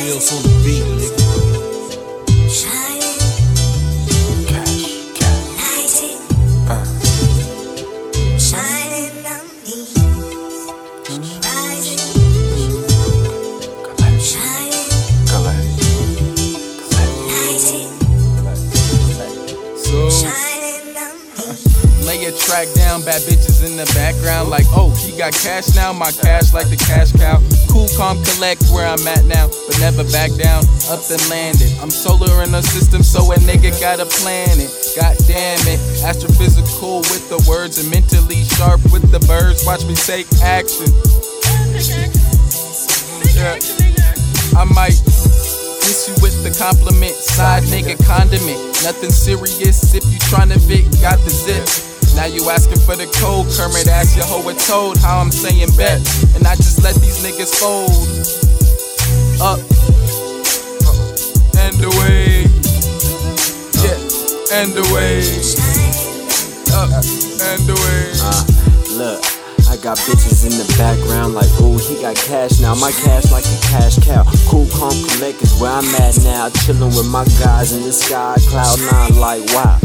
Chills on the beat, nigga. Cash, cash. So track down, bad bitches in the background. Like, oh, he got cash now, my cash like the cash cow. Cool, calm, collect where I'm at now, but never back down. Up and landed. I'm solar in the system, so a nigga gotta plan it. God damn it, astrophysical with the words and mentally sharp with the birds. Watch me take action. Yeah. I might Miss you with the compliment, side nigga condiment. Nothing serious if you tryna fit, got the zip. Now you asking for the code, Kermit ask your hoe a toad how I'm saying bet. And I just let these niggas fold. Up and away. Yeah, and away. Up and away. Uh, look, I got bitches in the background like, ooh, he got cash now. My cash like a cash cow. Cool, calm, collect is where I'm at now. Chillin' with my guys in the sky, cloud nine like wow.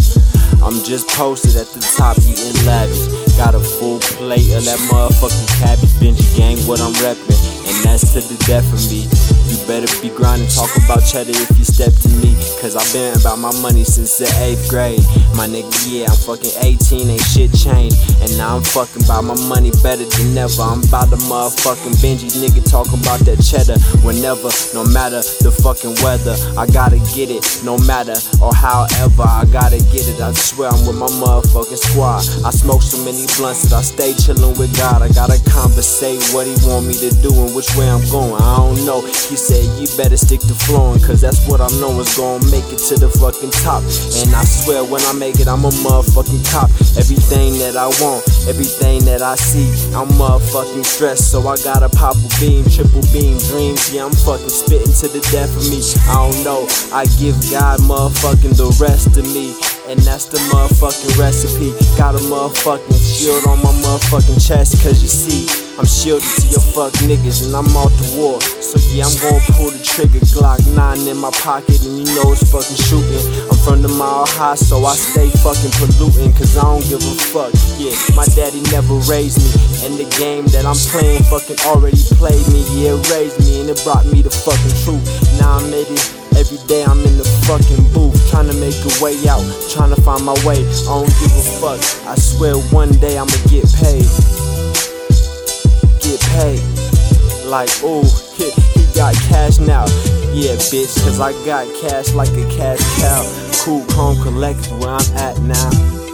I'm just posted at the top eating lavish. Got a full plate of that motherfucking cabbage. Benji gang, what I'm reppin'. And that's to the death of me. You better be grinding, talk about cheddar if you step to me. Cause I've been about my money since the 8th grade. My nigga, yeah, I'm fucking 18, ain't shit changed. And now I'm fucking about my money better than ever. I'm about the motherfucking Benji nigga talking about that cheddar. Whenever, no matter the fucking weather, I gotta get it. No matter or however, I gotta get it. I swear I'm with my motherfucking squad. I smoke so many blunts that I stay chillin' with God. I gotta conversate what he want me to do and way I'm going. I don't know. He said you better stick to flowing, cause that's what I know is gonna make it to the fucking top. And I swear when I make it, I'm a motherfucking cop. Everything that I want, everything that I see, I'm motherfucking stressed. So I gotta pop a beam, triple beam dreams. Yeah, I'm fucking spitting to the death of me. I don't know. I give God motherfucking the rest of me. And that's the motherfucking recipe. Got a motherfucking shield on my motherfucking chest. Cause you see, I'm shielded to your fuck niggas and I'm off the war. So yeah, I'm gonna pull the trigger. Glock 9 in my pocket and you know it's fucking shooting. I'm from the mile high, so I stay fucking polluting. Cause I don't give a fuck. Yeah, my daddy never raised me. And the game that I'm playing fucking already played me. Yeah, it raised me and it brought me the fucking truth. Now I made it. Every day I'm in the fucking booth, trying to make a way out, trying to find my way. I don't give a fuck. I swear one day I'ma get paid. Paid. Like, ooh, he, he got cash now. Yeah, bitch, cause I got cash like a cash cow. Cool, calm, collect is where I'm at now.